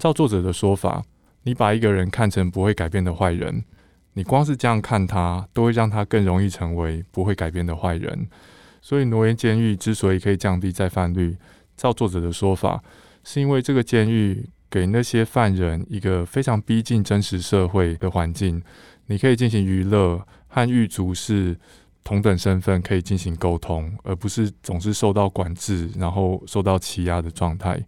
照作者的说法，你把一个人看成不会改变的坏人，你光是这样看他，都会让他更容易成为不会改变的坏人。所以，挪威监狱之所以可以降低再犯率，照作者的说法，是因为这个监狱给那些犯人一个非常逼近真实社会的环境，你可以进行娱乐，和狱卒是同等身份，可以进行沟通，而不是总是受到管制，然后受到欺压的状态。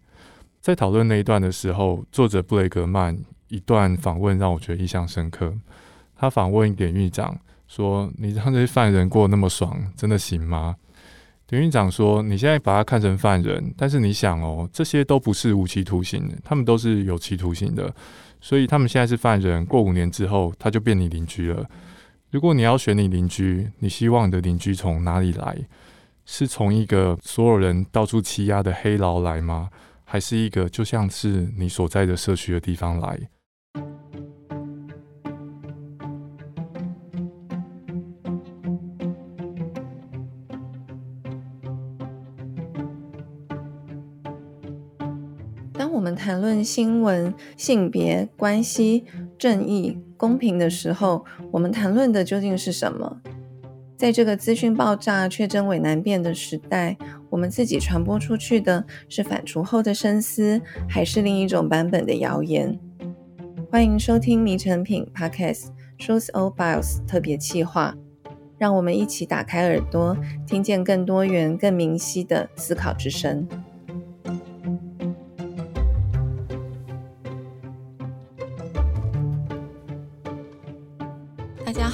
在讨论那一段的时候，作者布雷格曼一段访问让我觉得印象深刻。他访问典狱长说：“你让这些犯人过那么爽，真的行吗？”典狱长说：“你现在把他看成犯人，但是你想哦，这些都不是无期徒刑，他们都是有期徒刑的。所以他们现在是犯人，过五年之后他就变你邻居了。如果你要选你邻居，你希望你的邻居从哪里来？是从一个所有人到处欺压的黑牢来吗？还是一个就像是你所在的社区的地方来？”谈论新闻、性别关系、正义、公平的时候，我们谈论的究竟是什么？在这个资讯爆炸却真伪难辨的时代，我们自己传播出去的是反刍后的深思，还是另一种版本的谣言？欢迎收听《迷成品》Podcast Truth or Bias 特别企划，让我们一起打开耳朵，听见更多元、更明晰的思考之声。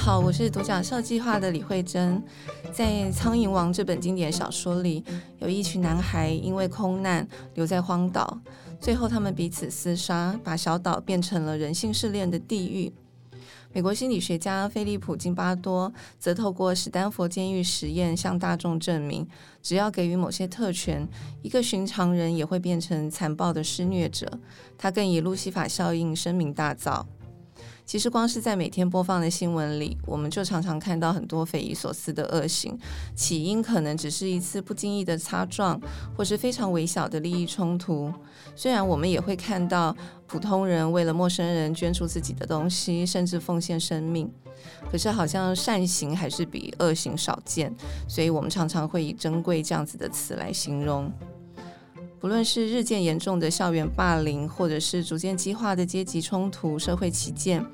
好，我是独角兽计划的李慧珍。在《苍蝇王》这本经典小说里，有一群男孩因为空难留在荒岛，最后他们彼此厮杀，把小岛变成了人性试炼的地狱。美国心理学家菲利普·金巴多则透过史丹佛监狱实验向大众证明，只要给予某些特权，一个寻常人也会变成残暴的施虐者。他更以路西法效应声名大噪。其实，光是在每天播放的新闻里，我们就常常看到很多匪夷所思的恶行。起因可能只是一次不经意的擦撞，或是非常微小的利益冲突。虽然我们也会看到普通人为了陌生人捐出自己的东西，甚至奉献生命，可是好像善行还是比恶行少见。所以我们常常会以珍贵这样子的词来形容。不论是日渐严重的校园霸凌，或者是逐渐激化的阶级冲突、社会歧见。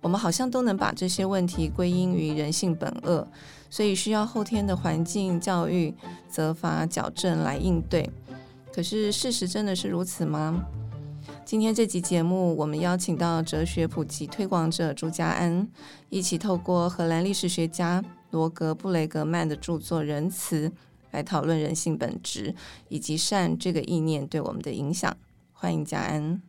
我们好像都能把这些问题归因于人性本恶，所以需要后天的环境教育、责罚、矫正来应对。可是事实真的是如此吗？今天这集节目，我们邀请到哲学普及推广者朱家安，一起透过荷兰历史学家罗格布雷格曼的著作《仁慈》来讨论人性本质以及善这个意念对我们的影响。欢迎家安。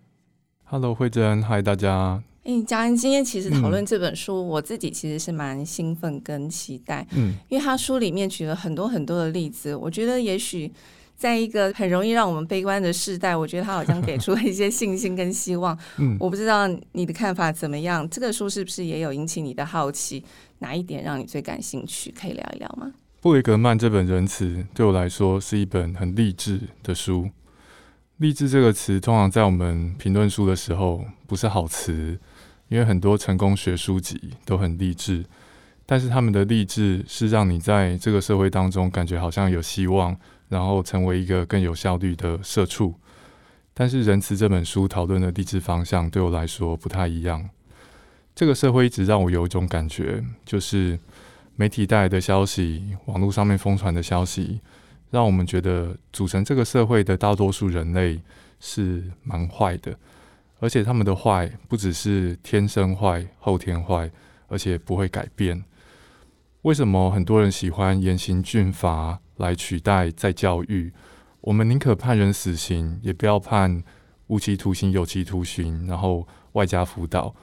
Hello，惠贞，嗨，大家。哎，家安，今天其实讨论这本书，嗯、我自己其实是蛮兴奋跟期待，嗯，因为他书里面举了很多很多的例子，我觉得也许在一个很容易让我们悲观的时代，我觉得他好像给出了一些信心跟希望。嗯，我不知道你的看法怎么样？这个书是不是也有引起你的好奇？哪一点让你最感兴趣？可以聊一聊吗？布雷格曼这本《仁慈》对我来说是一本很励志的书。励志这个词，通常在我们评论书的时候不是好词。因为很多成功学书籍都很励志，但是他们的励志是让你在这个社会当中感觉好像有希望，然后成为一个更有效率的社畜。但是《仁慈》这本书讨论的励志方向对我来说不太一样。这个社会一直让我有一种感觉，就是媒体带来的消息、网络上面疯传的消息，让我们觉得组成这个社会的大多数人类是蛮坏的。而且他们的坏不只是天生坏、后天坏，而且不会改变。为什么很多人喜欢严刑峻法来取代再教育？我们宁可判人死刑，也不要判无期徒刑、有期徒刑，然后外加辅导，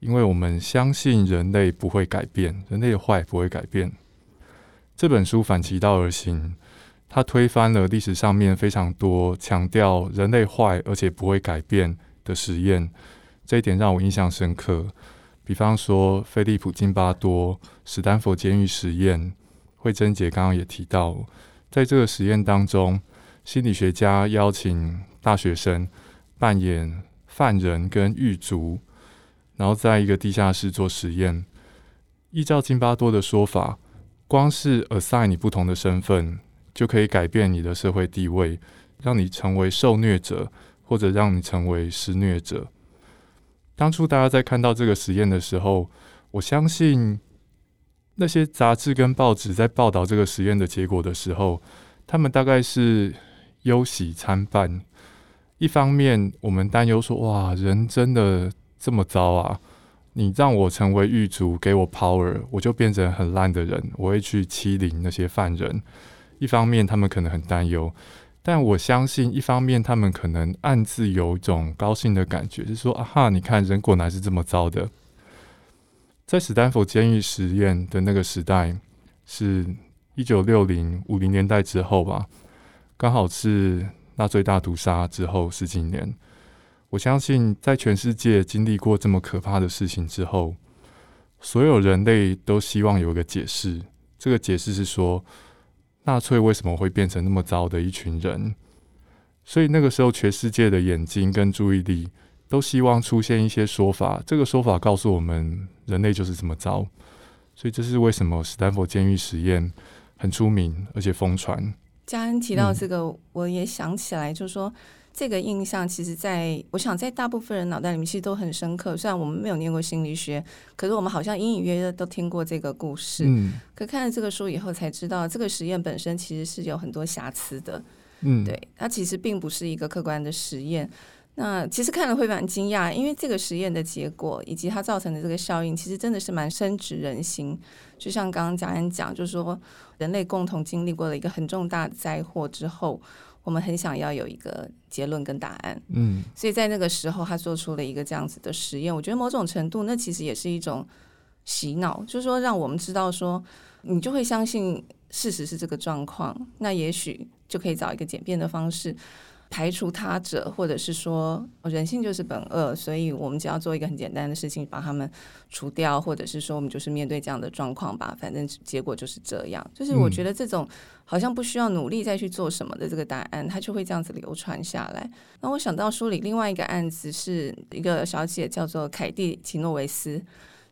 因为我们相信人类不会改变，人类的坏不会改变。这本书反其道而行，它推翻了历史上面非常多强调人类坏而且不会改变的实验，这一点让我印象深刻。比方说，菲利普·金巴多、史丹佛监狱实验，惠珍姐刚刚也提到，在这个实验当中，心理学家邀请大学生扮演犯人跟狱卒，然后在一个地下室做实验。依照津巴多的说法，光是 assign 你不同的身份，就可以改变你的社会地位，让你成为受虐者，或者让你成为施虐者。当初大家在看到这个实验的时候，我相信那些杂志跟报纸在报道这个实验的结果的时候，他们大概是忧喜参半。一方面，我们担忧说：“哇，人真的这么糟啊！你让我成为狱卒，给我 power，我就变成很烂的人，我会去欺凌那些犯人。”一方面，他们可能很担忧，但我相信，一方面他们可能暗自有一种高兴的感觉，是说：“啊哈，你看，人果然是这么糟的。”在史丹佛监狱实验的那个时代，是一九六零五零年代之后吧，刚好是。纳粹大屠杀之后十几年，我相信在全世界经历过这么可怕的事情之后，所有人类都希望有一个解释。这个解释是说，纳粹为什么会变成那么糟的一群人？所以那个时候，全世界的眼睛跟注意力都希望出现一些说法。这个说法告诉我们，人类就是这么糟。所以这是为什么斯坦福监狱实验很出名，而且疯传。嘉恩提到这个，我也想起来，就是说这个印象，其实在我想在大部分人脑袋里面其实都很深刻。虽然我们没有念过心理学，可是我们好像隐隐约约都听过这个故事。嗯，可看了这个书以后，才知道这个实验本身其实是有很多瑕疵的。嗯，对，它其实并不是一个客观的实验。那其实看了会蛮惊讶，因为这个实验的结果以及它造成的这个效应，其实真的是蛮深植人心。就像刚刚贾恩讲，就是说人类共同经历过了一个很重大的灾祸之后，我们很想要有一个结论跟答案。嗯，所以在那个时候，他做出了一个这样子的实验。我觉得某种程度，那其实也是一种洗脑，就是说让我们知道说，你就会相信事实是这个状况，那也许就可以找一个简便的方式。排除他者，或者是说人性就是本恶，所以我们只要做一个很简单的事情，把他们除掉，或者是说我们就是面对这样的状况吧，反正结果就是这样。就是我觉得这种好像不需要努力再去做什么的这个答案，它就会这样子流传下来。那我想到书里另外一个案子，是一个小姐叫做凯蒂·奇诺维斯。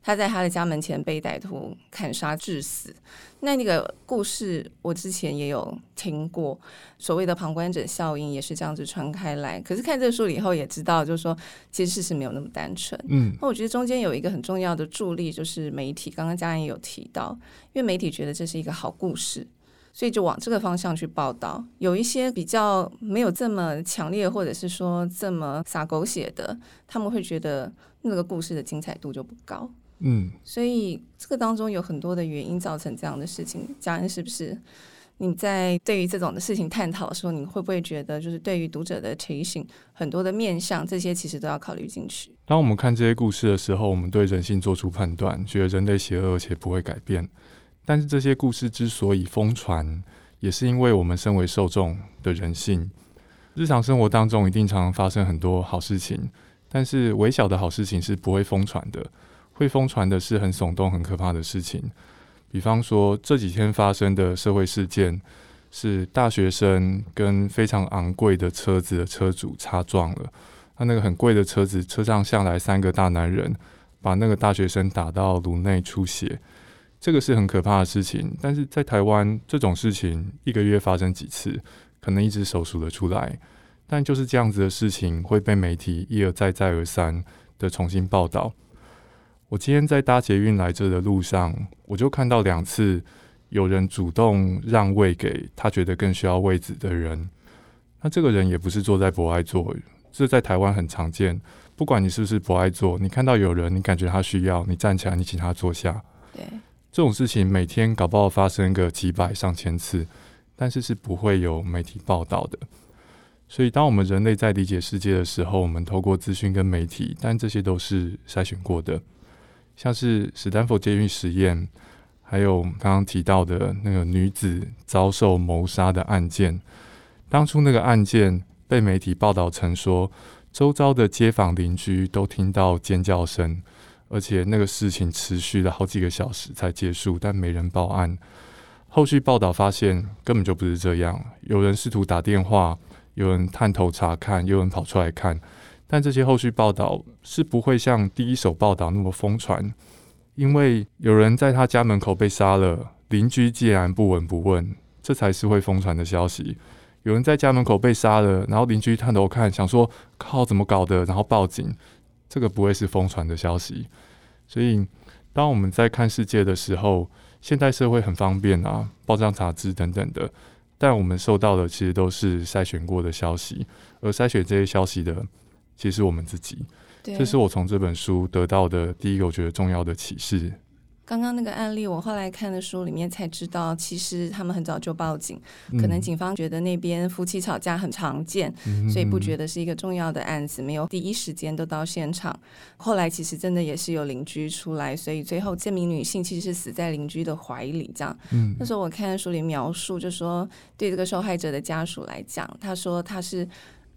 他在他的家门前被歹徒砍杀致死。那那个故事我之前也有听过，所谓的旁观者效应也是这样子传开来。可是看这个书以后也知道，就是说其实事实没有那么单纯。嗯，那我觉得中间有一个很重要的助力，就是媒体。刚刚嘉恩也有提到，因为媒体觉得这是一个好故事，所以就往这个方向去报道。有一些比较没有这么强烈，或者是说这么洒狗血的，他们会觉得那个故事的精彩度就不高。嗯，所以这个当中有很多的原因造成这样的事情。家人，是不是你在对于这种的事情探讨的时候，你会不会觉得，就是对于读者的提醒，很多的面向，这些其实都要考虑进去？当我们看这些故事的时候，我们对人性做出判断，觉得人类邪恶且不会改变。但是这些故事之所以疯传，也是因为我们身为受众的人性。日常生活当中一定常常发生很多好事情，但是微小的好事情是不会疯传的。会疯传的是很耸动、很可怕的事情，比方说这几天发生的社会事件，是大学生跟非常昂贵的车子的车主擦撞了。他那个很贵的车子，车上下来三个大男人，把那个大学生打到颅内出血，这个是很可怕的事情。但是在台湾，这种事情一个月发生几次，可能一只手数得出来。但就是这样子的事情会被媒体一而再、再而三的重新报道。我今天在搭捷运来这的路上，我就看到两次有人主动让位给他觉得更需要位置的人。那这个人也不是坐在博爱座，这在台湾很常见。不管你是不是博爱座，你看到有人，你感觉他需要，你站起来，你请他坐下。对，这种事情每天搞不好发生个几百上千次，但是是不会有媒体报道的。所以，当我们人类在理解世界的时候，我们透过资讯跟媒体，但这些都是筛选过的。像是史丹佛监狱实验，还有刚刚提到的那个女子遭受谋杀的案件，当初那个案件被媒体报道成说，周遭的街坊邻居都听到尖叫声，而且那个事情持续了好几个小时才结束，但没人报案。后续报道发现根本就不是这样，有人试图打电话，有人探头查看，有人跑出来看，但这些后续报道是不会像第一手报道那么疯传，因为有人在他家门口被杀了，邻居竟然不闻不问，这才是会疯传的消息。有人在家门口被杀了，然后邻居探头看，想说靠，怎么搞的，然后报警，这个不会是疯传的消息。所以，当我们在看世界的时候，现代社会很方便啊，报章杂志等等的，但我们收到的其实都是筛选过的消息，而筛选这些消息的，其实是我们自己。这是我从这本书得到的第一个我觉得重要的启示。刚刚那个案例，我后来看的书里面才知道，其实他们很早就报警，可能警方觉得那边夫妻吵架很常见，嗯、所以不觉得是一个重要的案子，没有第一时间都到现场。后来其实真的也是有邻居出来，所以最后这名女性其实是死在邻居的怀里。这样，嗯、那时候我看书里描述，就说对这个受害者的家属来讲，他说他是。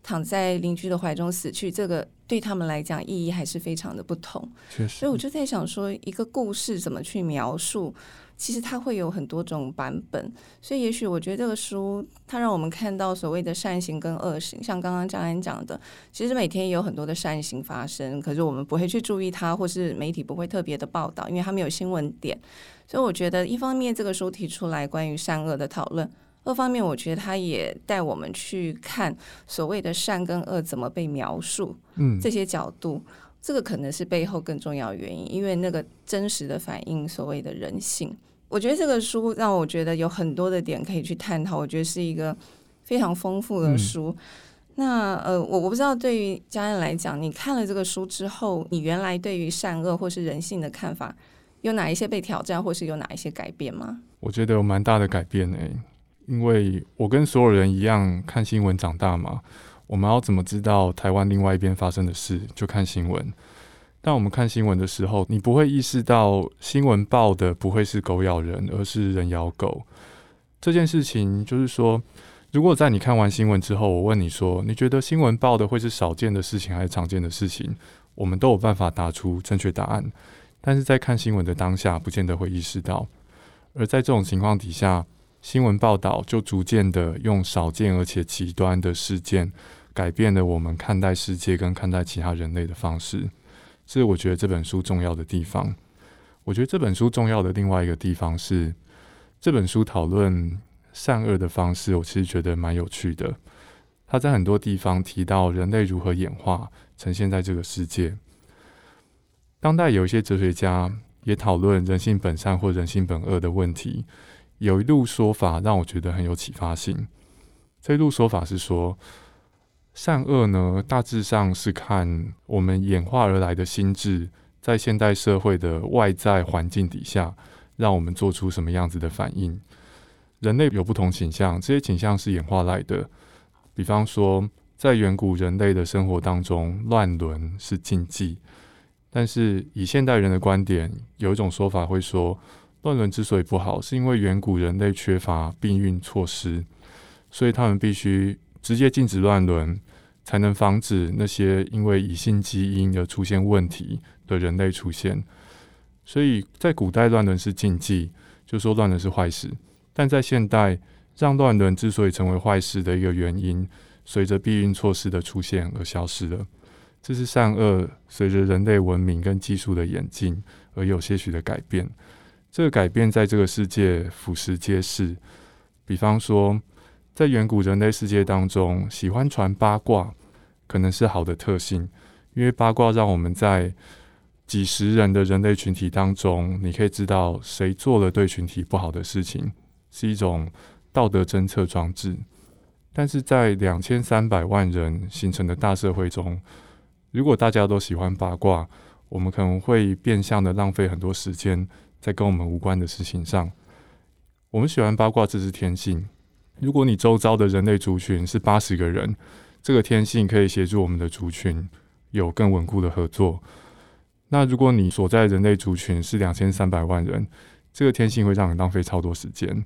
躺在邻居的怀中死去，这个对他们来讲意义还是非常的不同。确实，所以我就在想说，一个故事怎么去描述，其实它会有很多种版本。所以也许我觉得这个书它让我们看到所谓的善行跟恶行，像刚刚张安讲的，其实每天也有很多的善行发生，可是我们不会去注意它，或是媒体不会特别的报道，因为它没有新闻点。所以我觉得一方面这个书提出来关于善恶的讨论。二方面，我觉得他也带我们去看所谓的善跟恶怎么被描述，嗯，这些角度，这个可能是背后更重要的原因，因为那个真实的反映所谓的人性。我觉得这个书让我觉得有很多的点可以去探讨，我觉得是一个非常丰富的书。嗯、那呃，我我不知道对于家人来讲，你看了这个书之后，你原来对于善恶或是人性的看法有哪一些被挑战，或是有哪一些改变吗？我觉得有蛮大的改变诶、欸。因为我跟所有人一样看新闻长大嘛，我们要怎么知道台湾另外一边发生的事？就看新闻。但我们看新闻的时候，你不会意识到新闻报的不会是狗咬人，而是人咬狗。这件事情就是说，如果在你看完新闻之后，我问你说，你觉得新闻报的会是少见的事情还是常见的事情？我们都有办法答出正确答案。但是在看新闻的当下，不见得会意识到。而在这种情况底下，新闻报道就逐渐的用少见而且极端的事件，改变了我们看待世界跟看待其他人类的方式。这是我觉得这本书重要的地方。我觉得这本书重要的另外一个地方是，这本书讨论善恶的方式，我其实觉得蛮有趣的。他在很多地方提到人类如何演化呈现在这个世界。当代有一些哲学家也讨论人性本善或人性本恶的问题。有一路说法让我觉得很有启发性。这一路说法是说，善恶呢，大致上是看我们演化而来的心智，在现代社会的外在环境底下，让我们做出什么样子的反应。人类有不同倾向，这些倾向是演化来的。比方说，在远古人类的生活当中，乱伦是禁忌。但是以现代人的观点，有一种说法会说，乱伦之所以不好，是因为远古人类缺乏避孕措施，所以他们必须直接禁止乱伦，才能防止那些因为隐性基因而出现问题的人类出现。所以在古代乱伦是禁忌，就说乱伦是坏事；但在现代，让乱伦之所以成为坏事的一个原因，随着避孕措施的出现而消失了。这是善恶随着人类文明跟技术的演进而有些许的改变。这个改变在这个世界俯拾皆是。比方说，在远古人类世界当中，喜欢传八卦可能是好的特性，因为八卦让我们在几十人的人类群体当中，你可以知道谁做了对群体不好的事情，是一种道德侦测装置。但是在两千三百万人形成的大社会中，如果大家都喜欢八卦，我们可能会变相的浪费很多时间。在跟我们无关的事情上，我们喜欢八卦，这是天性。如果你周遭的人类族群是八十个人，这个天性可以协助我们的族群有更稳固的合作。那如果你所在人类族群是两千三百万人，这个天性会让你浪费超多时间。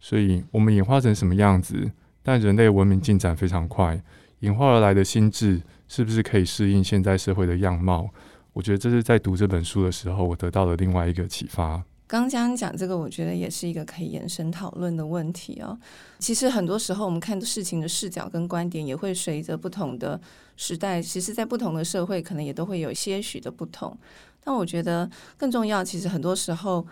所以，我们演化成什么样子？但人类文明进展非常快，演化而来的心智是不是可以适应现在社会的样貌？我觉得这是在读这本书的时候，我得到的另外一个启发。刚刚讲这个，我觉得也是一个可以延伸讨论的问题哦。其实很多时候，我们看事情的视角跟观点，也会随着不同的时代，其实在不同的社会，可能也都会有些许的不同。但我觉得更重要，其实很多时候。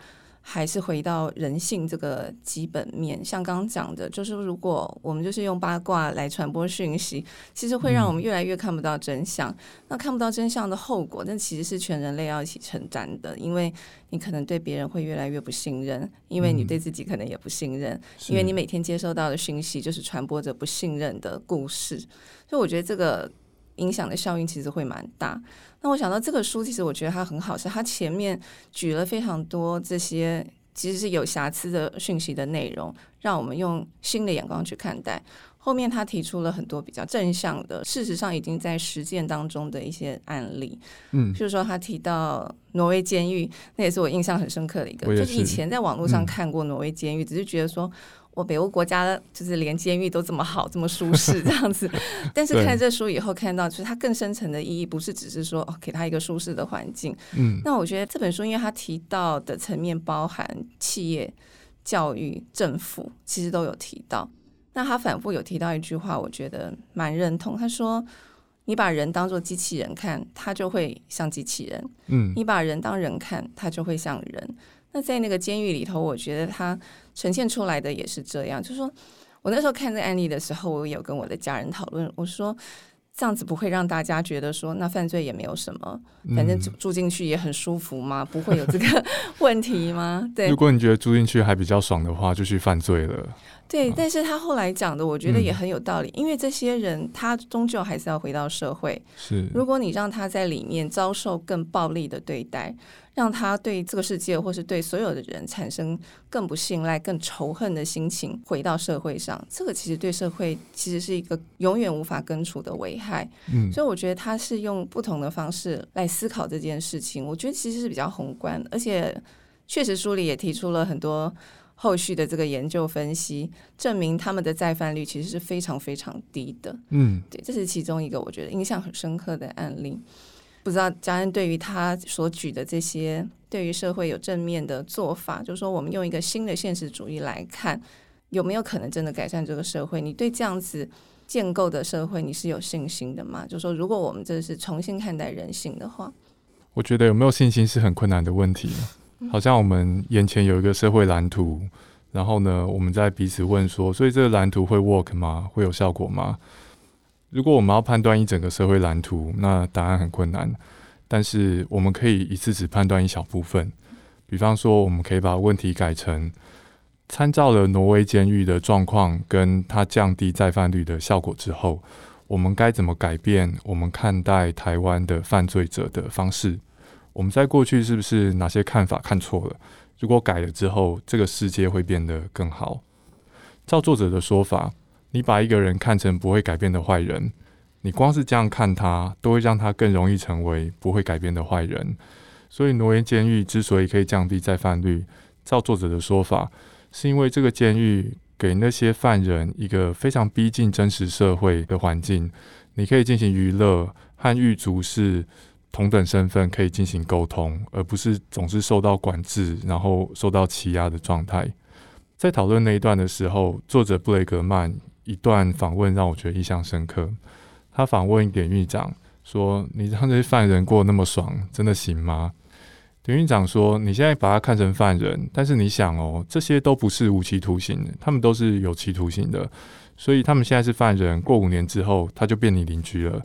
还是回到人性这个基本面，像刚刚讲的，就是如果我们就是用八卦来传播讯息，其实会让我们越来越看不到真相。嗯、那看不到真相的后果，那其实是全人类要一起承担的，因为你可能对别人会越来越不信任，因为你对自己可能也不信任，嗯、因为你每天接收到的讯息就是传播着不信任的故事。所以我觉得这个影响的效应其实会蛮大。那我想到这个书，其实我觉得它很好，是它前面举了非常多这些其实是有瑕疵的讯息的内容，让我们用新的眼光去看待。后面他提出了很多比较正向的，事实上已经在实践当中的一些案例。嗯，譬如说他提到挪威监狱，那也是我印象很深刻的一个，是就是以前在网络上看过挪威监狱，嗯、只是觉得说。我北欧国家就是连监狱都这么好，这么舒适这样子，但是看这书以后，看到就是它更深层的意义，不是只是说哦，给他一个舒适的环境。嗯，那我觉得这本书，因为他提到的层面包含企业、教育、政府，其实都有提到。那他反复有提到一句话，我觉得蛮认同。他说：“你把人当做机器人看，他就会像机器人；嗯，你把人当人看，他就会像人。”那在那个监狱里头，我觉得他呈现出来的也是这样。就是说我那时候看这个案例的时候，我有跟我的家人讨论，我说这样子不会让大家觉得说那犯罪也没有什么，反正住住进去也很舒服吗？不会有这个 问题吗？对。如果你觉得住进去还比较爽的话，就去犯罪了。对，但是他后来讲的，我觉得也很有道理，嗯、因为这些人他终究还是要回到社会。是，如果你让他在里面遭受更暴力的对待，让他对这个世界或是对所有的人产生更不信赖、更仇恨的心情，回到社会上，这个其实对社会其实是一个永远无法根除的危害。嗯，所以我觉得他是用不同的方式来思考这件事情，我觉得其实是比较宏观，而且确实书里也提出了很多后续的这个研究分析，证明他们的再犯率其实是非常非常低的。嗯，对，这是其中一个我觉得印象很深刻的案例。不知道家恩对于他所举的这些对于社会有正面的做法，就是说我们用一个新的现实主义来看，有没有可能真的改善这个社会？你对这样子建构的社会你是有信心的吗？就是说如果我们这是重新看待人性的话，我觉得有没有信心是很困难的问题。好像我们眼前有一个社会蓝图，然后呢，我们在彼此问说，所以这个蓝图会 work 吗？会有效果吗？如果我们要判断一整个社会蓝图，那答案很困难。但是我们可以一次只判断一小部分。比方说，我们可以把问题改成：参照了挪威监狱的状况，跟它降低再犯率的效果之后，我们该怎么改变我们看待台湾的犯罪者的方式？我们在过去是不是哪些看法看错了？如果改了之后，这个世界会变得更好。照作者的说法。你把一个人看成不会改变的坏人，你光是这样看他，都会让他更容易成为不会改变的坏人。所以，挪威监狱之所以可以降低再犯率，照作者的说法，是因为这个监狱给那些犯人一个非常逼近真实社会的环境，你可以进行娱乐，和狱卒是同等身份，可以进行沟通，而不是总是受到管制，然后受到欺压的状态。在讨论那一段的时候，作者布雷格曼。一段访问让我觉得印象深刻。他访问典狱长说：“你让这些犯人过得那么爽，真的行吗？”典狱长说：“你现在把他看成犯人，但是你想哦，这些都不是无期徒刑，他们都是有期徒刑的。所以他们现在是犯人，过五年之后他就变你邻居了。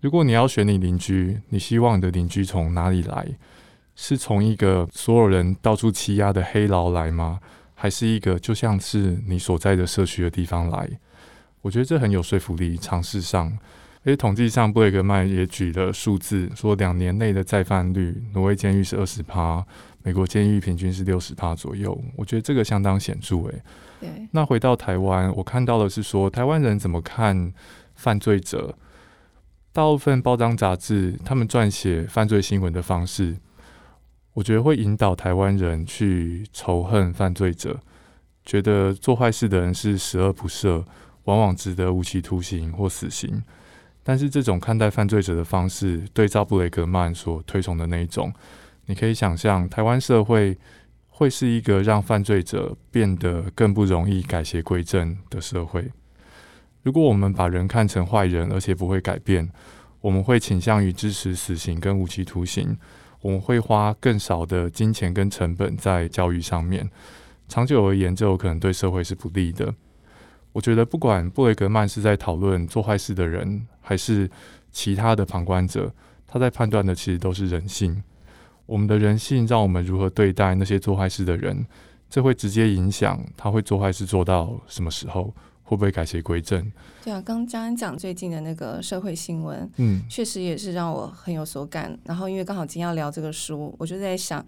如果你要选你邻居，你希望你的邻居从哪里来？是从一个所有人到处欺压的黑牢来吗？还是一个就像是你所在的社区的地方来？”我觉得这很有说服力。尝试上，而且统计上，布雷格曼也举了数字，说两年内的再犯率，挪威监狱是二十趴，美国监狱平均是六十趴左右。我觉得这个相当显著。诶，对。那回到台湾，我看到的是说，台湾人怎么看犯罪者？大部分报章杂志他们撰写犯罪新闻的方式，我觉得会引导台湾人去仇恨犯罪者，觉得做坏事的人是十恶不赦。往往值得无期徒刑或死刑，但是这种看待犯罪者的方式，对照布雷格曼所推崇的那一种，你可以想象，台湾社会会是一个让犯罪者变得更不容易改邪归正的社会。如果我们把人看成坏人，而且不会改变，我们会倾向于支持死刑跟无期徒刑。我们会花更少的金钱跟成本在教育上面。长久而言，这有可能对社会是不利的。我觉得，不管布雷格曼是在讨论做坏事的人，还是其他的旁观者，他在判断的其实都是人性。我们的人性让我们如何对待那些做坏事的人，这会直接影响他会做坏事做到什么时候，会不会改邪归正。对啊，刚嘉恩讲最近的那个社会新闻，嗯，确实也是让我很有所感。然后因为刚好今天要聊这个书，我就在想，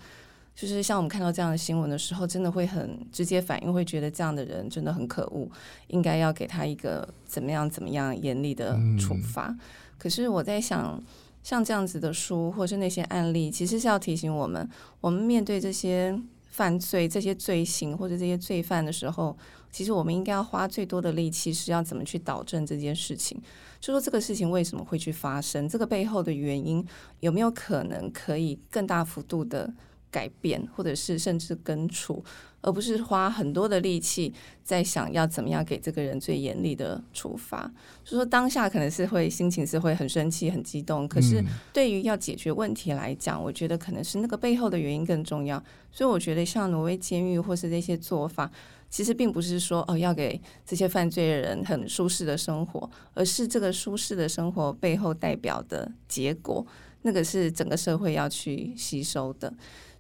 就是像我们看到这样的新闻的时候，真的会很直接反应，会觉得这样的人真的很可恶，应该要给他一个怎么样怎么样严厉的处罚。嗯。可是我在想。像这样子的书，或是那些案例，其实是要提醒我们：我们面对这些犯罪、这些罪行或者这些罪犯的时候，其实我们应该要花最多的力气，是要怎么去导正这件事情。就说这个事情为什么会去发生，这个背后的原因有没有可能可以更大幅度的改变，或者是甚至根除。而不是花很多的力气在想要怎么样给这个人最严厉的处罚，就说当下可能是会心情是会很生气、很激动，可是对于要解决问题来讲，我觉得可能是那个背后的原因更重要。所以我觉得像挪威监狱或是这些做法，其实并不是说哦要给这些犯罪的人很舒适的生活，而是这个舒适的生活背后代表的结果，那个是整个社会要去吸收的。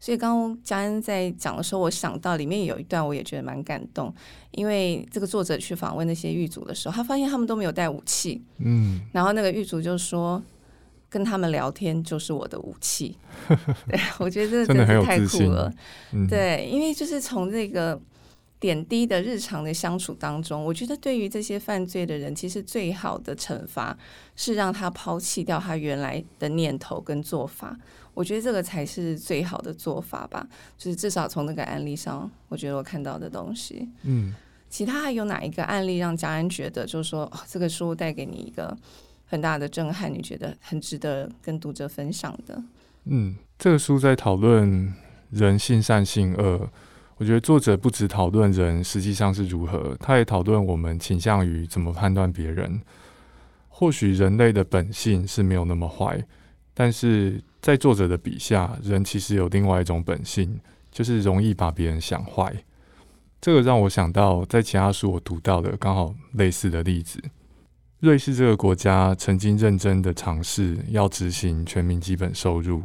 所以刚刚嘉恩在讲的时候，我想到里面有一段，我也觉得蛮感动。因为这个作者去访问那些狱卒的时候，他发现他们都没有带武器。嗯，然后那个狱卒就说：“跟他们聊天就是我的武器。”对，我觉得这真的是太酷了。嗯、对，因为就是从这个点滴的日常的相处当中，我觉得对于这些犯罪的人，其实最好的惩罚是让他抛弃掉他原来的念头跟做法。我觉得这个才是最好的做法吧，就是至少从那个案例上，我觉得我看到的东西。嗯，其他还有哪一个案例让家人觉得，就是说，哦，这个书带给你一个很大的震撼，你觉得很值得跟读者分享的？嗯，这个书在讨论人性善性恶，我觉得作者不只讨论人实际上是如何，他也讨论我们倾向于怎么判断别人。或许人类的本性是没有那么坏，但是。在作者的笔下，人其实有另外一种本性，就是容易把别人想坏。这个让我想到，在其他书我读到的刚好类似的例子。瑞士这个国家曾经认真的尝试要执行全民基本收入，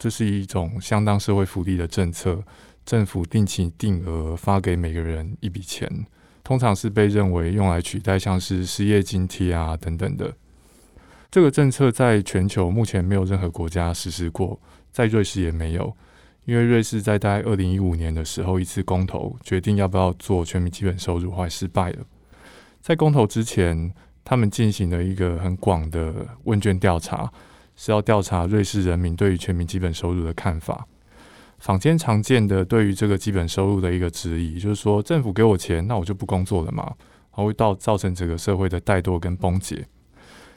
这是一种相当社会福利的政策，政府定期定额发给每个人一笔钱，通常是被认为用来取代像是失业津贴啊等等的。这个政策在全球目前没有任何国家实施过，在瑞士也没有，因为瑞士在大概二零一五年的时候一次公投决定要不要做全民基本收入，后来失败了。在公投之前，他们进行了一个很广的问卷调查，是要调查瑞士人民对于全民基本收入的看法。坊间常见的对于这个基本收入的一个质疑，就是说政府给我钱，那我就不工作了嘛，然后会到造成整个社会的怠惰跟崩解。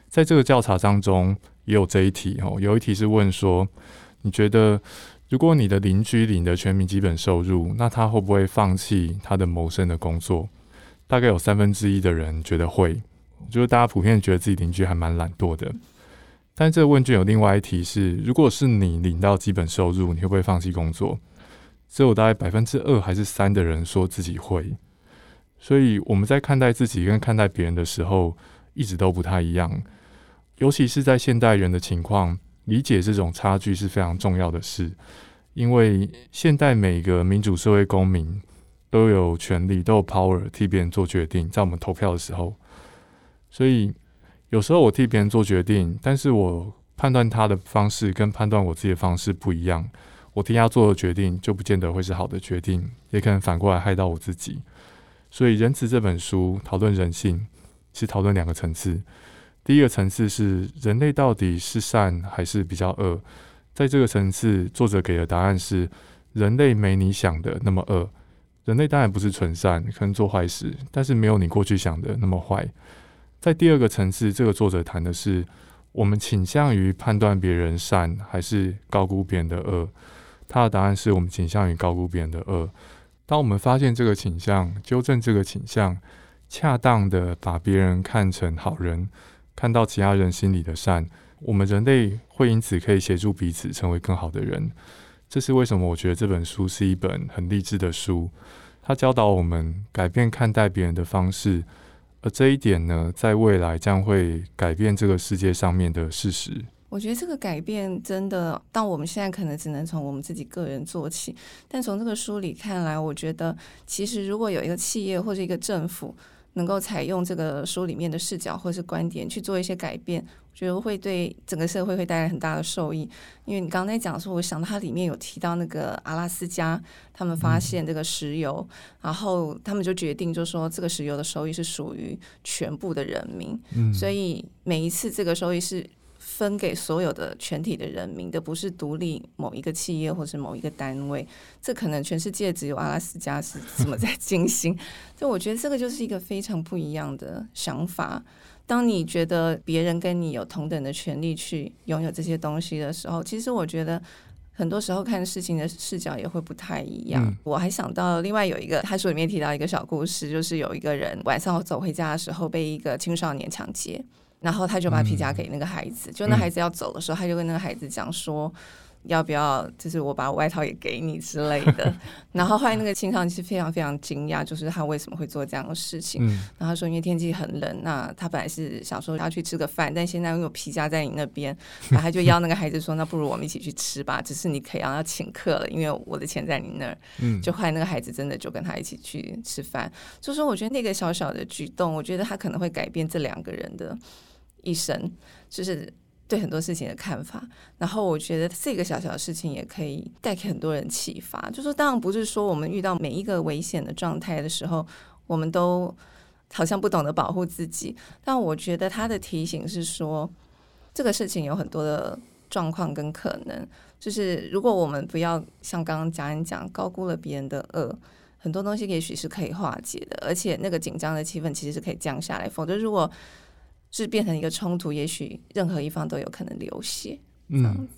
在这个调查当中，也有这一题哦。有一题是问说，你觉得如果你的邻居领的全民基本收入，那他会不会放弃他的谋生的工作？大概有三分之一的人觉得会，就是大家普遍觉得自己邻居还蛮懒惰的。但这个问卷有另外一题是，如果是你领到基本收入，你会不会放弃工作？只有大概百分之二还是三的人说自己会。所以我们在看待自己跟看待别人的时候，一直都不太一样。尤其是在现代人的情况，理解这种差距是非常重要的事。因为现代每个民主社会公民都有权利，都有 power 替别人做决定，在我们投票的时候。所以有时候我替别人做决定，但是我判断他的方式跟判断我自己的方式不一样，我替他做的决定就不见得会是好的决定，也可能反过来害到我自己。所以《仁慈》这本书讨论人性，是讨论两个层次。第一个层次是人类到底是善还是比较恶？在这个层次，作者给的答案是人类没你想的那么恶。人类当然不是纯善，可能做坏事，但是没有你过去想的那么坏。在第二个层次，这个作者谈的是我们倾向于判断别人善还是高估别人的恶。他的答案是我们倾向于高估别人的恶。当我们发现这个倾向，纠正这个倾向，恰当的把别人看成好人，看到其他人心里的善，我们人类会因此可以协助彼此成为更好的人。这是为什么？我觉得这本书是一本很励志的书。它教导我们改变看待别人的方式，而这一点呢，在未来将会改变这个世界上面的事实。我觉得这个改变真的，到我们现在可能只能从我们自己个人做起，但从这个书里看来，我觉得其实如果有一个企业或者一个政府，能够采用这个书里面的视角或是观点去做一些改变，我觉得会对整个社会会带来很大的受益。因为你刚才讲说，我想到它里面有提到那个阿拉斯加，他们发现这个石油，嗯、然后他们就决定，就说这个石油的收益是属于全部的人民，嗯、所以每一次这个收益是。分给所有的全体的人民的，不是独立某一个企业或是某一个单位，这可能全世界只有阿拉斯加是这么在进行。所以我觉得这个就是一个非常不一样的想法。当你觉得别人跟你有同等的权利去拥有这些东西的时候，其实我觉得很多时候看事情的视角也会不太一样。嗯、我还想到另外有一个，他书里面提到一个小故事，就是有一个人晚上走回家的时候被一个青少年抢劫。然后他就把皮夹给那个孩子，就那孩子要走的时候，他就跟那个孩子讲说，要不要就是我把外套也给你之类的。然后后来那个青少年是非常非常惊讶，就是他为什么会做这样的事情。然后他说，因为天气很冷，那他本来是想说要去吃个饭，但现在因为有皮夹在你那边，然后他就邀那个孩子说，那不如我们一起去吃吧，只是你可以要请客了，因为我的钱在你那儿。嗯就后来那个孩子真的就跟他一起去吃饭。所以说，我觉得那个小小的举动，我觉得他可能会改变这两个人的。一生就是对很多事情的看法，然后我觉得这个小小的事情也可以带给很多人启发。就说当然不是说我们遇到每一个危险的状态的时候，我们都好像不懂得保护自己。但我觉得他的提醒是说，这个事情有很多的状况跟可能，就是如果我们不要像刚刚佳恩讲高估了别人的恶，很多东西也许是可以化解的，而且那个紧张的气氛其实是可以降下来。否则如果是变成一个冲突，也许任何一方都有可能流血，这样子。嗯、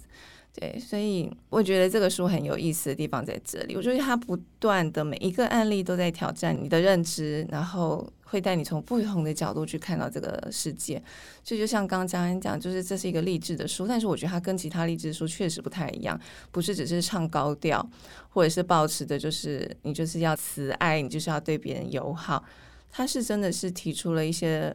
对，所以我觉得这个书很有意思的地方在这里。我觉得它不断的每一个案例都在挑战你的认知，然后会带你从不同的角度去看到这个世界。所以就像刚刚佳恩讲，就是这是一个励志的书，但是我觉得它跟其他励志书确实不太一样，不是只是唱高调，或者是保持的就是你就是要慈爱，你就是要对别人友好。他是真的是提出了一些。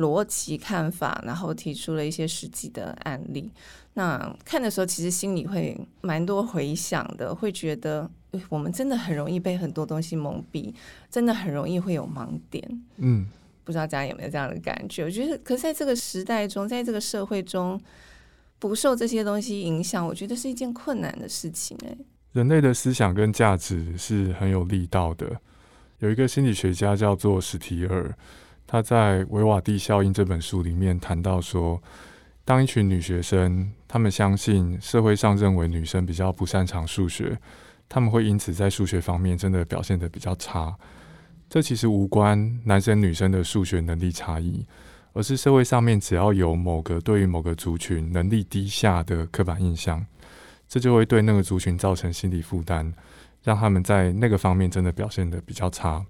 逻辑看法，然后提出了一些实际的案例。那看的时候，其实心里会蛮多回想的，会觉得，我们真的很容易被很多东西蒙蔽，真的很容易会有盲点。嗯，不知道大家有没有这样的感觉？我觉得，可是在这个时代中，在这个社会中，不受这些东西影响，我觉得是一件困难的事情。哎，人类的思想跟价值是很有力道的。有一个心理学家叫做史提尔。他在《维瓦蒂效应》这本书里面谈到说，当一群女学生，她们相信社会上认为女生比较不擅长数学，她们会因此在数学方面真的表现得比较差。这其实无关男生女生的数学能力差异，而是社会上面只要有某个对于某个族群能力低下的刻板印象，这就会对那个族群造成心理负担，让他们在那个方面真的表现得比较差。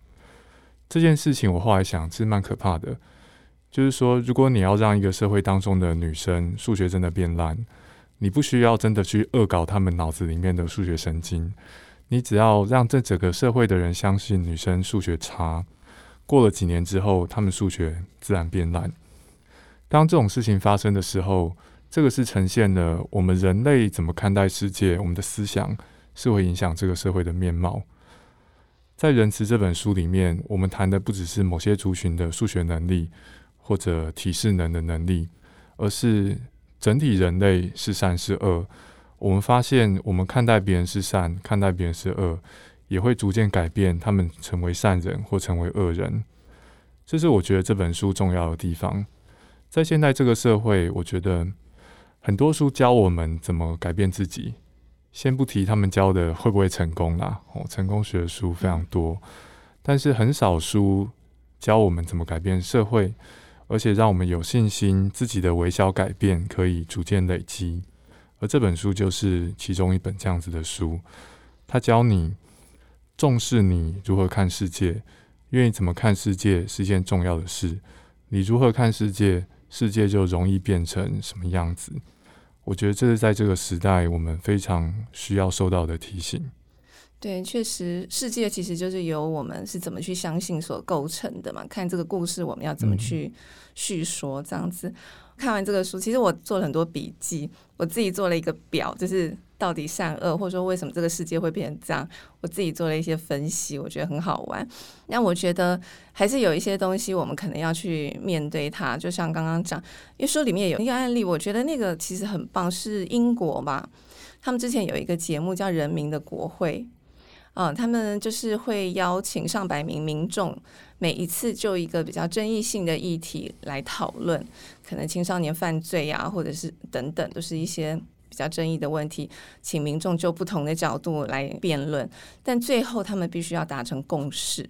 这件事情我后来想是蛮可怕的，就是说，如果你要让一个社会当中的女生数学真的变烂，你不需要真的去恶搞他们脑子里面的数学神经，你只要让这整个社会的人相信女生数学差，过了几年之后，他们数学自然变烂。当这种事情发生的时候，这个是呈现了我们人类怎么看待世界，我们的思想是会影响这个社会的面貌。在《仁慈》这本书里面，我们谈的不只是某些族群的数学能力或者体适能的能力，而是整体人类是善是恶。我们发现，我们看待别人是善，看待别人是恶，也会逐渐改变他们成为善人或成为恶人。这是我觉得这本书重要的地方。在现在这个社会，我觉得很多书教我们怎么改变自己。先不提他们教的会不会成功啦，哦，成功学的书非常多，但是很少书教我们怎么改变社会，而且让我们有信心自己的微小改变可以逐渐累积，而这本书就是其中一本这样子的书。它教你重视你如何看世界，愿意怎么看世界是件重要的事。你如何看世界，世界就容易变成什么样子。我觉得这是在这个时代我们非常需要收到的提醒。对，确实，世界其实就是由我们是怎么去相信所构成的嘛。看这个故事，我们要怎么去叙说，这样子。嗯。看完这个书，其实我做了很多笔记，我自己做了一个表，就是到底善恶，或者说为什么这个世界会变成这样，我自己做了一些分析，我觉得很好玩。那我觉得还是有一些东西，我们可能要去面对它。就像刚刚讲，因为书里面有一个案例，我觉得那个其实很棒，是英国吧？他们之前有一个节目叫《人民的国会》。嗯，他们就是会邀请上百名民众，每一次就一个比较争议性的议题来讨论，可能青少年犯罪啊，或者是等等，都是一些比较争议的问题，请民众就不同的角度来辩论，但最后他们必须要达成共识。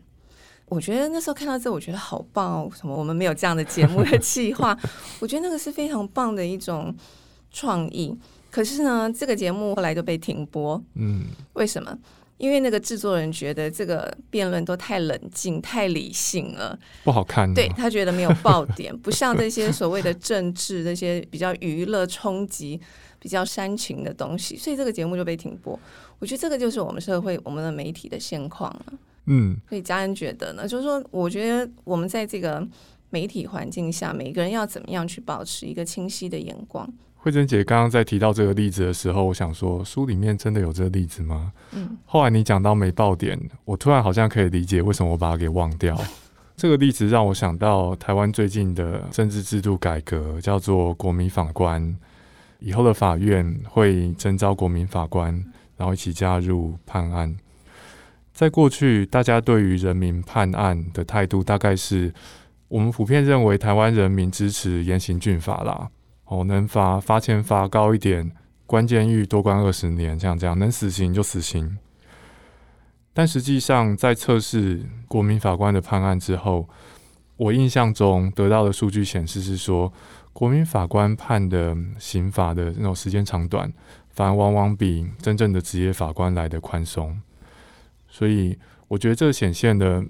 我觉得那时候看到这，我觉得好棒哦！什么？我们没有这样的节目的计划，我觉得那个是非常棒的一种创意。可是呢，这个节目后来就被停播。嗯，为什么？因为那个制作人觉得这个辩论都太冷静、太理性了，不好看。对，他觉得没有爆点，不像这些所谓的政治、那些比较娱乐、冲击、比较煽情的东西，所以这个节目就被停播。我觉得这个就是我们社会、我们的媒体的现况了。嗯，所以家人觉得呢，就是说，我觉得我们在这个媒体环境下，每个人要怎么样去保持一个清晰的眼光。慧珍姐刚刚在提到这个例子的时候，我想说，书里面真的有这个例子吗？嗯。后来你讲到没爆点，我突然好像可以理解为什么我把它给忘掉。这个例子让我想到台湾最近的政治制度改革，叫做国民法官。以后的法院会征召国民法官，然后一起加入判案。在过去，大家对于人民判案的态度，大概是我们普遍认为台湾人民支持严刑峻法啦。哦，能罚罚钱罚高一点，关监狱多关二十年，像这样能死刑就死刑。但实际上，在测试国民法官的判案之后，我印象中得到的数据显示是说，国民法官判的刑罚的那种时间长短，反而往往比真正的职业法官来得宽松。所以，我觉得这显现的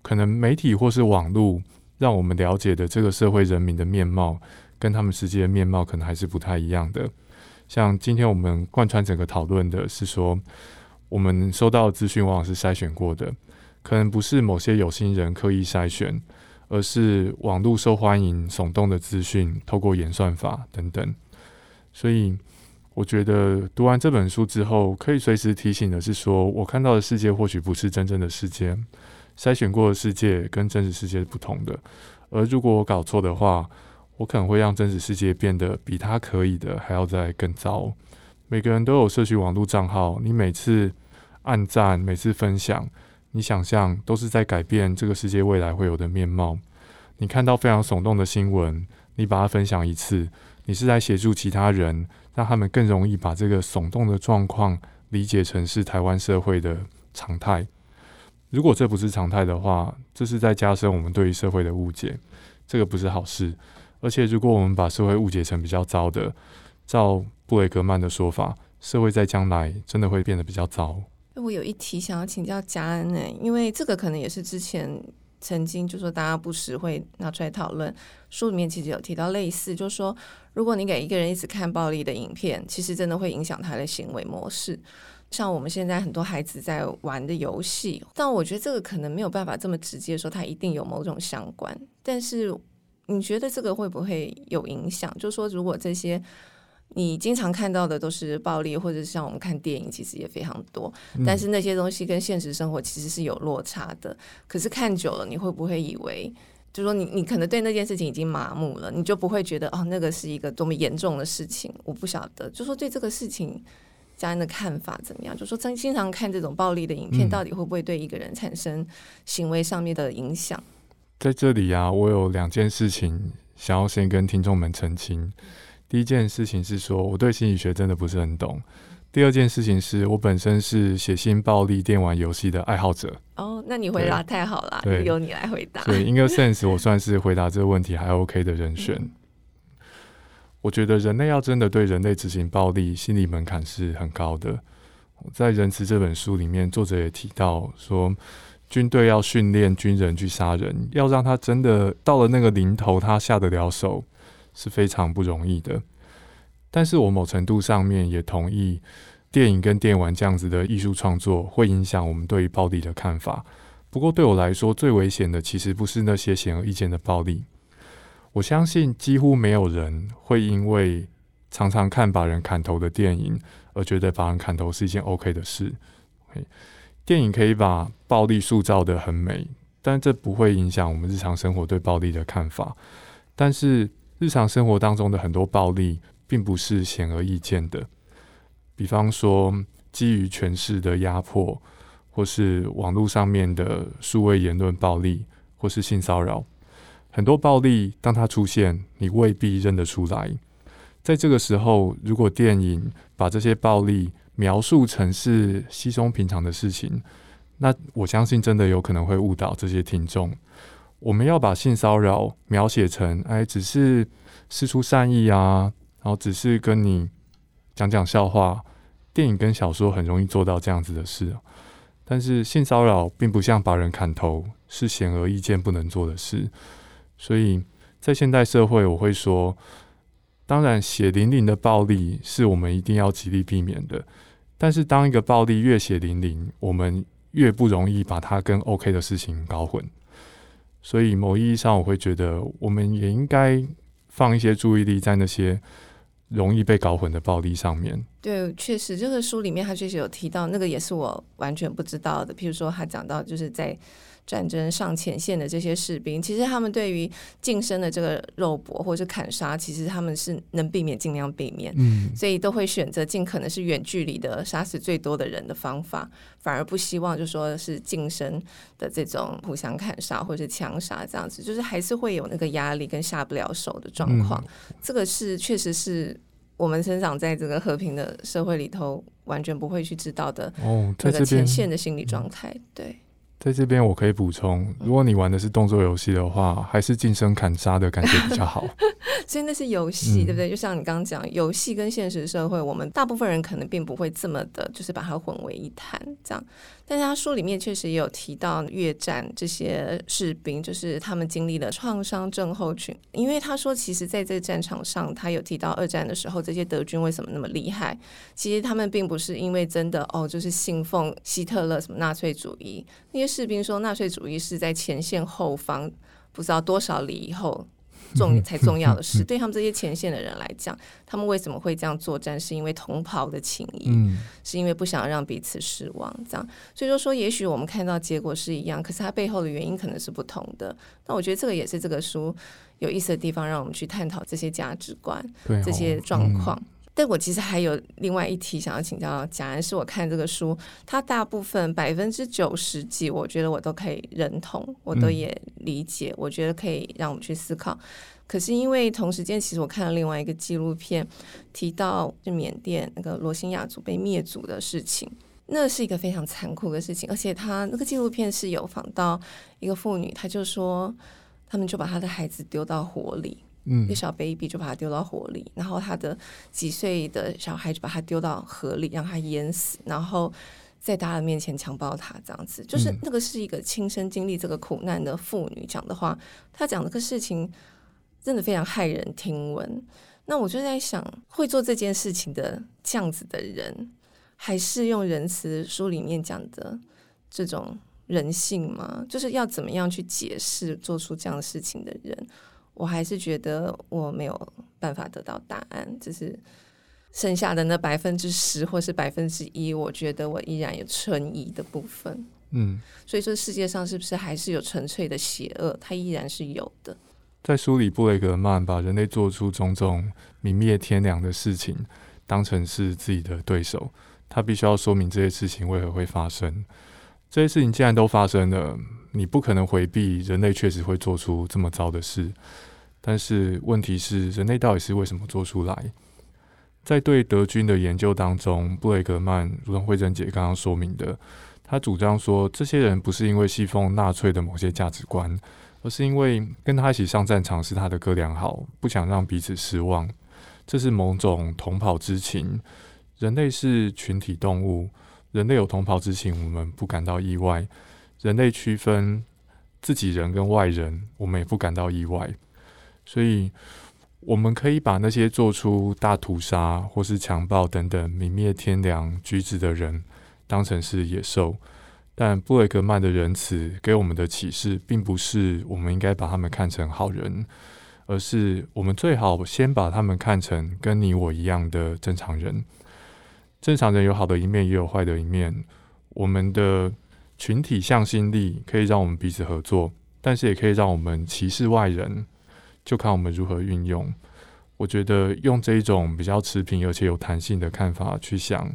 可能媒体或是网络让我们了解的这个社会人民的面貌。跟他们实际的面貌可能还是不太一样的。像今天我们贯穿整个讨论的是说，我们收到的资讯往往是筛选过的，可能不是某些有心人刻意筛选，而是网络受欢迎、耸动的资讯，透过演算法等等。所以，我觉得读完这本书之后，可以随时提醒的是说，我看到的世界或许不是真正的世界，筛选过的世界跟真实世界是不同的。而如果我搞错的话，我可能会让真实世界变得比他可以的还要再更糟。每个人都有社群网络账号，你每次按赞、每次分享，你想象都是在改变这个世界未来会有的面貌。你看到非常耸动的新闻，你把它分享一次，你是在协助其他人，让他们更容易把这个耸动的状况理解成是台湾社会的常态。如果这不是常态的话，这是在加深我们对于社会的误解，这个不是好事。而且，如果我们把社会误解成比较糟的，照布雷格曼的说法，社会在将来真的会变得比较糟。我有一题想要请教家安呢，因为这个可能也是之前曾经就说大家不时会拿出来讨论，书里面其实有提到类似，就是说如果你给一个人一直看暴力的影片，其实真的会影响他的行为模式。像我们现在很多孩子在玩的游戏，但我觉得这个可能没有办法这么直接说它一定有某种相关，但是。你觉得这个会不会有影响？就是说，如果这些你经常看到的都是暴力，或者是像我们看电影，其实也非常多，但是那些东西跟现实生活其实是有落差的。可是看久了，你会不会以为，就是说你你可能对那件事情已经麻木了，你就不会觉得哦，那个是一个多么严重的事情？我不晓得，就说对这个事情家人的看法怎么样？就说经经常看这种暴力的影片，到底会不会对一个人产生行为上面的影响？在这里啊，我有两件事情想要先跟听众们澄清。第一件事情是说，我对心理学真的不是很懂。第二件事情是我本身是血腥暴力电玩游戏的爱好者。哦，那你回答太好了，对，由你来回答。对，In a sense，我算是回答这个问题还 OK 的人选。嗯。我觉得人类要真的对人类执行暴力，心理门槛是很高的。在《仁慈》这本书里面，作者也提到说，军队要训练军人去杀人，要让他真的到了那个临头，他下得了手，是非常不容易的。但是我某程度上面也同意，电影跟电玩这样子的艺术创作会影响我们对于暴力的看法。不过对我来说，最危险的其实不是那些显而易见的暴力。我相信几乎没有人会因为常常看把人砍头的电影而觉得把人砍头是一件 OK 的事。电影可以把暴力塑造得很美，但这不会影响我们日常生活对暴力的看法。但是日常生活当中的很多暴力并不是显而易见的，比方说基于权势的压迫，或是网络上面的数位言论暴力，或是性骚扰。很多暴力，当它出现，你未必认得出来。在这个时候，如果电影把这些暴力描述成是稀松平常的事情，那我相信真的有可能会误导这些听众。我们要把性骚扰描写成，哎，只是释出善意啊，然后只是跟你讲讲笑话。电影跟小说很容易做到这样子的事，但是性骚扰并不像把人砍头，是显而易见不能做的事。所以在现代社会，我会说，当然血淋淋的暴力是我们一定要极力避免的。但是，当一个暴力越血淋淋，我们越不容易把它跟 OK 的事情搞混。所以，某意义上，我会觉得我们也应该放一些注意力在那些容易被搞混的暴力上面。对，确实，这个书里面他确实有提到，那个也是我完全不知道的。譬如说，他讲到就是在。战争上前线的这些士兵，其实他们对于近身的这个肉搏或者是砍杀，其实他们是能避免尽量避免，嗯，所以都会选择尽可能是远距离的杀死最多的人的方法，反而不希望就说是近身的这种互相砍杀或者是枪杀这样子，就是还是会有那个压力跟下不了手的状况。嗯，这个是确实是我们生长在这个和平的社会里头完全不会去知道的哦，这个前线的心理状态，对。在这边我可以补充，如果你玩的是动作游戏的话，还是近身砍杀的感觉比较好。所以那是游戏，对不对？就像你刚刚讲，游戏跟现实社会，我们大部分人可能并不会这么的，就是把它混为一谈这样。但是他书里面确实也有提到越战这些士兵，就是他们经历了创伤症候群。因为他说，其实在这个战场上，他有提到二战的时候，这些德军为什么那么厉害？其实他们并不是因为真的哦，就是信奉希特勒什么纳粹主义。那些士兵说，纳粹主义是在前线后方不知道多少里以后。重才重要的是，对他们这些前线的人来讲，他们为什么会这样作战？是因为同袍的情谊，嗯，是因为不想让彼此失望，这样。所以说，说也许我们看到结果是一样，可是它背后的原因可能是不同的。那我觉得这个也是这个书有意思的地方，让我们去探讨这些价值观、这些状况。但我其实还有另外一题想要请教贾安，是我看这个书，它大部分百分之九十几，我觉得我都可以认同，我都也理解，嗯、我觉得可以让我们去思考。可是因为同时间，其实我看了另外一个纪录片，提到就缅甸那个罗兴亚族被灭族的事情，那是一个非常残酷的事情，而且他那个纪录片是有访到一个妇女，她就说他们就把她的孩子丢到火里。嗯，一个小 baby 就把他丢到火里，然后他的几岁的小孩就把他丢到河里，让他淹死，然后在大家的面前强暴他，这样子，就是那个是一个亲身经历这个苦难的妇女讲的话，她讲这个事情真的非常骇人听闻。那我就在想，会做这件事情的这样子的人，还是用仁慈书里面讲的这种人性吗？就是要怎么样去解释做出这样的事情的人？我还是觉得我没有办法得到答案，就是剩下的那百分之十或是百分之一，我觉得我依然有存疑的部分。嗯，所以这世界上是不是还是有纯粹的邪恶？它依然是有的。在书里，布雷格曼把人类做出种种泯灭天良的事情当成是自己的对手，他必须要说明这些事情为何会发生。这些事情既然都发生了。你不可能回避人类确实会做出这么糟的事，但是问题是，人类到底是为什么做出来？在对德军的研究当中，布雷格曼如同惠珍姐刚刚说明的，他主张说，这些人不是因为信奉纳粹的某些价值观，而是因为跟他一起上战场是他的哥俩好，不想让彼此失望，这是某种同袍之情。人类是群体动物，人类有同袍之情，我们不感到意外。人类区分自己人跟外人，我们也不感到意外。所以，我们可以把那些做出大屠杀或是强暴等等泯灭天良举止的人当成是野兽。但布雷格曼的仁慈给我们的启示，并不是我们应该把他们看成好人，而是我们最好先把他们看成跟你我一样的正常人。正常人有好的一面，也有坏的一面。我们的群体向心力可以让我们彼此合作，但是也可以让我们歧视外人，就看我们如何运用。我觉得用这一种比较持平而且有弹性的看法去想。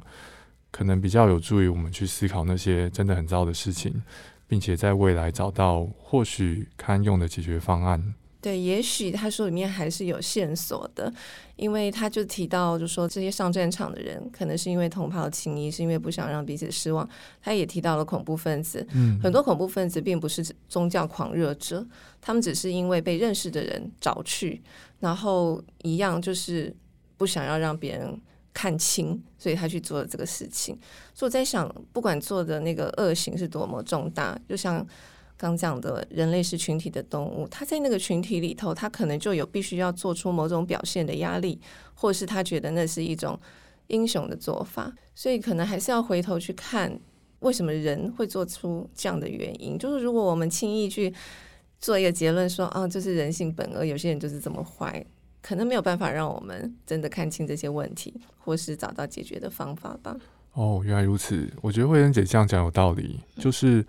可能比较有助于我们去思考那些真的很糟的事情，并且在未来找到或许堪用的解决方案。对，也许他说里面还是有线索的，因为他就提到，就说这些上战场的人可能是因为同袍情谊，是因为不想让彼此失望。他也提到了恐怖分子，嗯，很多恐怖分子并不是宗教狂热者，他们只是因为被认识的人找去，然后一样就是不想要让别人。看清，所以他去做了这个事情。所以我在想，不管做的那个恶行是多么重大，就像刚讲的，人类是群体的动物，他在那个群体里头，他可能就有必须要做出某种表现的压力，或是他觉得那是一种英雄的做法。所以可能还是要回头去看，为什么人会做出这样的原因。就是如果我们轻易去做一个结论说，啊，这是人性本恶，有些人就是这么坏。可能没有办法让我们真的看清这些问题，或是找到解决的方法吧。哦，原来如此。我觉得慧珍姐这样讲有道理。就是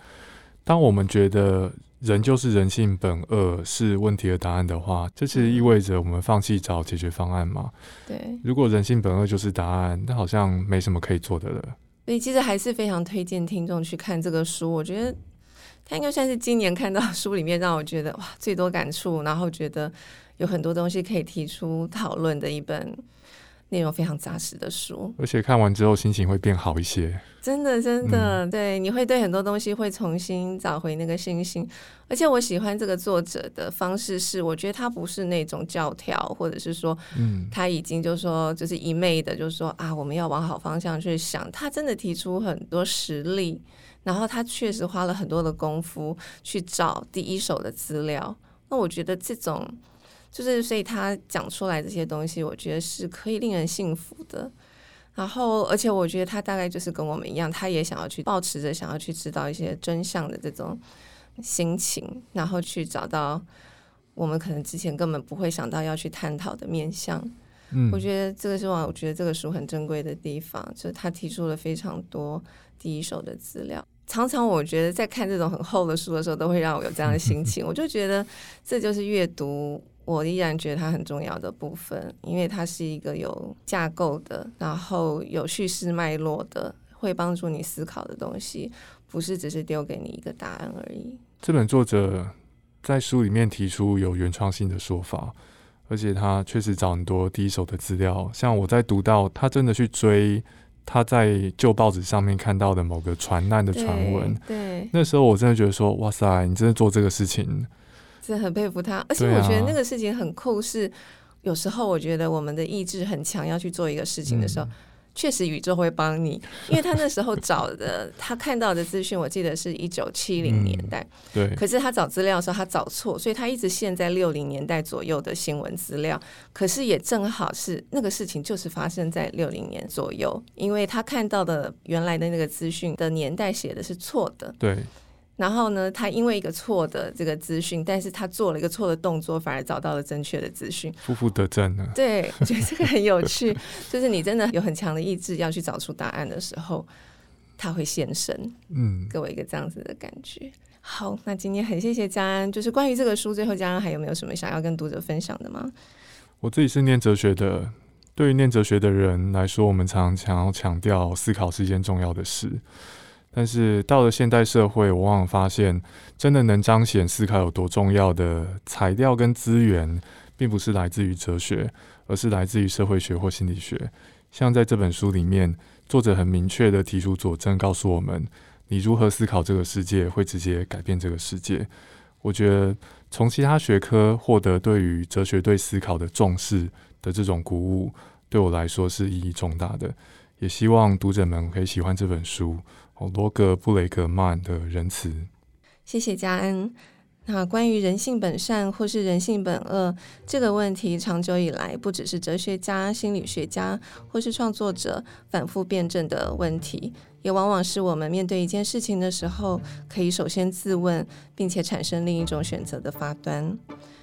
当我们觉得人就是人性本恶是问题的答案的话，这其实意味着我们放弃找解决方案嘛？对。如果人性本恶就是答案，那好像没什么可以做的了。所以其实还是非常推荐听众去看这个书。我觉得它应该算是今年看到书里面让我觉得哇最多感触，然后觉得。有很多东西可以提出讨论的一本内容非常扎实的书，而且看完之后心情会变好一些。真的，真的，嗯、对，你会对很多东西会重新找回那个信心。而且我喜欢这个作者的方式是，我觉得他不是那种教条，或者是说，嗯，他已经就是说就是一昧的，就是说啊，我们要往好方向去想。他真的提出很多实例，然后他确实花了很多的功夫去找第一手的资料。那我觉得这种。就是，所以他讲出来这些东西，我觉得是可以令人信服的。然后，而且我觉得他大概就是跟我们一样，他也想要去抱持着想要去知道一些真相的这种心情，然后去找到我们可能之前根本不会想到要去探讨的面向。嗯，我觉得这个是我，我觉得这个书很珍贵的地方，就是他提出了非常多第一手的资料。常常我觉得在看这种很厚的书的时候，都会让我有这样的心情。我就觉得这就是阅读。我依然觉得它很重要的部分，因为它是一个有架构的，然后有叙事脉络的，会帮助你思考的东西，不是只是丢给你一个答案而已。这本作者在书里面提出有原创性的说法，而且他确实找很多第一手的资料。像我在读到他真的去追他在旧报纸上面看到的某个船难的传闻，对，那时候我真的觉得说，哇塞，你真的做这个事情。是很佩服他，而且我觉得那个事情很酷。是有时候我觉得我们的意志很强，要去做一个事情的时候，确实宇宙会帮你。因为他那时候找的，他看到的资讯，我记得是一九七零年代。对。可是他找资料的时候，他找错，所以他一直陷在六零年代左右的新闻资料。可是也正好是那个事情，就是发生在六零年左右，因为他看到的原来的那个资讯的年代写的是错的。对。然后呢，他因为一个错的这个资讯，但是他做了一个错的动作，反而找到了正确的资讯，负负得正呢。对，我觉得这个很有趣，就是你真的有很强的意志要去找出答案的时候，他会现身。嗯，给我一个这样子的感觉。好，那今天很谢谢家安，就是关于这个书，最后家安还有没有什么想要跟读者分享的吗？我自己是念哲学的，对于念哲学的人来说，我们常常要强调思考是一件重要的事。但是到了现代社会，我往往发现，真的能彰显思考有多重要的材料跟资源，并不是来自于哲学，而是来自于社会学或心理学。像在这本书里面，作者很明确地提出佐证，告诉我们，你如何思考这个世界，会直接改变这个世界。我觉得从其他学科获得对于哲学对思考的重视，的这种鼓舞，对我来说是意义重大的。也希望读者们可以喜欢这本书哦，罗格布雷格曼的仁慈。谢谢嘉恩。那关于人性本善或是人性本恶这个问题，长久以来不只是哲学家、心理学家或是创作者反复辩证的问题，也往往是我们面对一件事情的时候，可以首先自问，并且产生另一种选择的发端。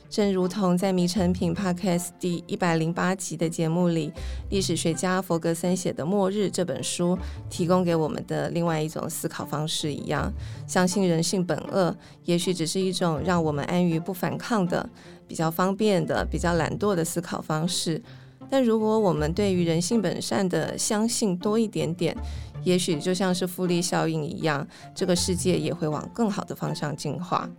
正如同在《迷城品》Podcast 第一百零八集的节目里，历史学家弗格森写的《末日》这本书提供给我们的另外一种思考方式一样，相信人性本恶，也许只是一种让我们安于不反抗的、比较方便的、比较懒惰的思考方式。但如果我们对于人性本善的相信多一点点，也许就像是复利效应一样，这个世界也会往更好的方向进化。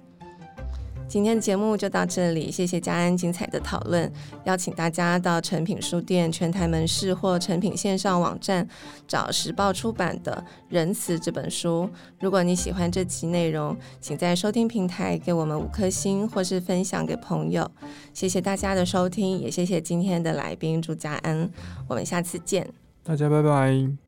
今天的节目就到这里，谢谢嘉安精彩的讨论。邀请大家到诚品书店全台门市或诚品线上网站找时报出版的《仁慈》这本书。如果你喜欢这集内容，请在收听平台给我们五颗星，或是分享给朋友。谢谢大家的收听，也谢谢今天的来宾朱家安。我们下次见，大家拜拜。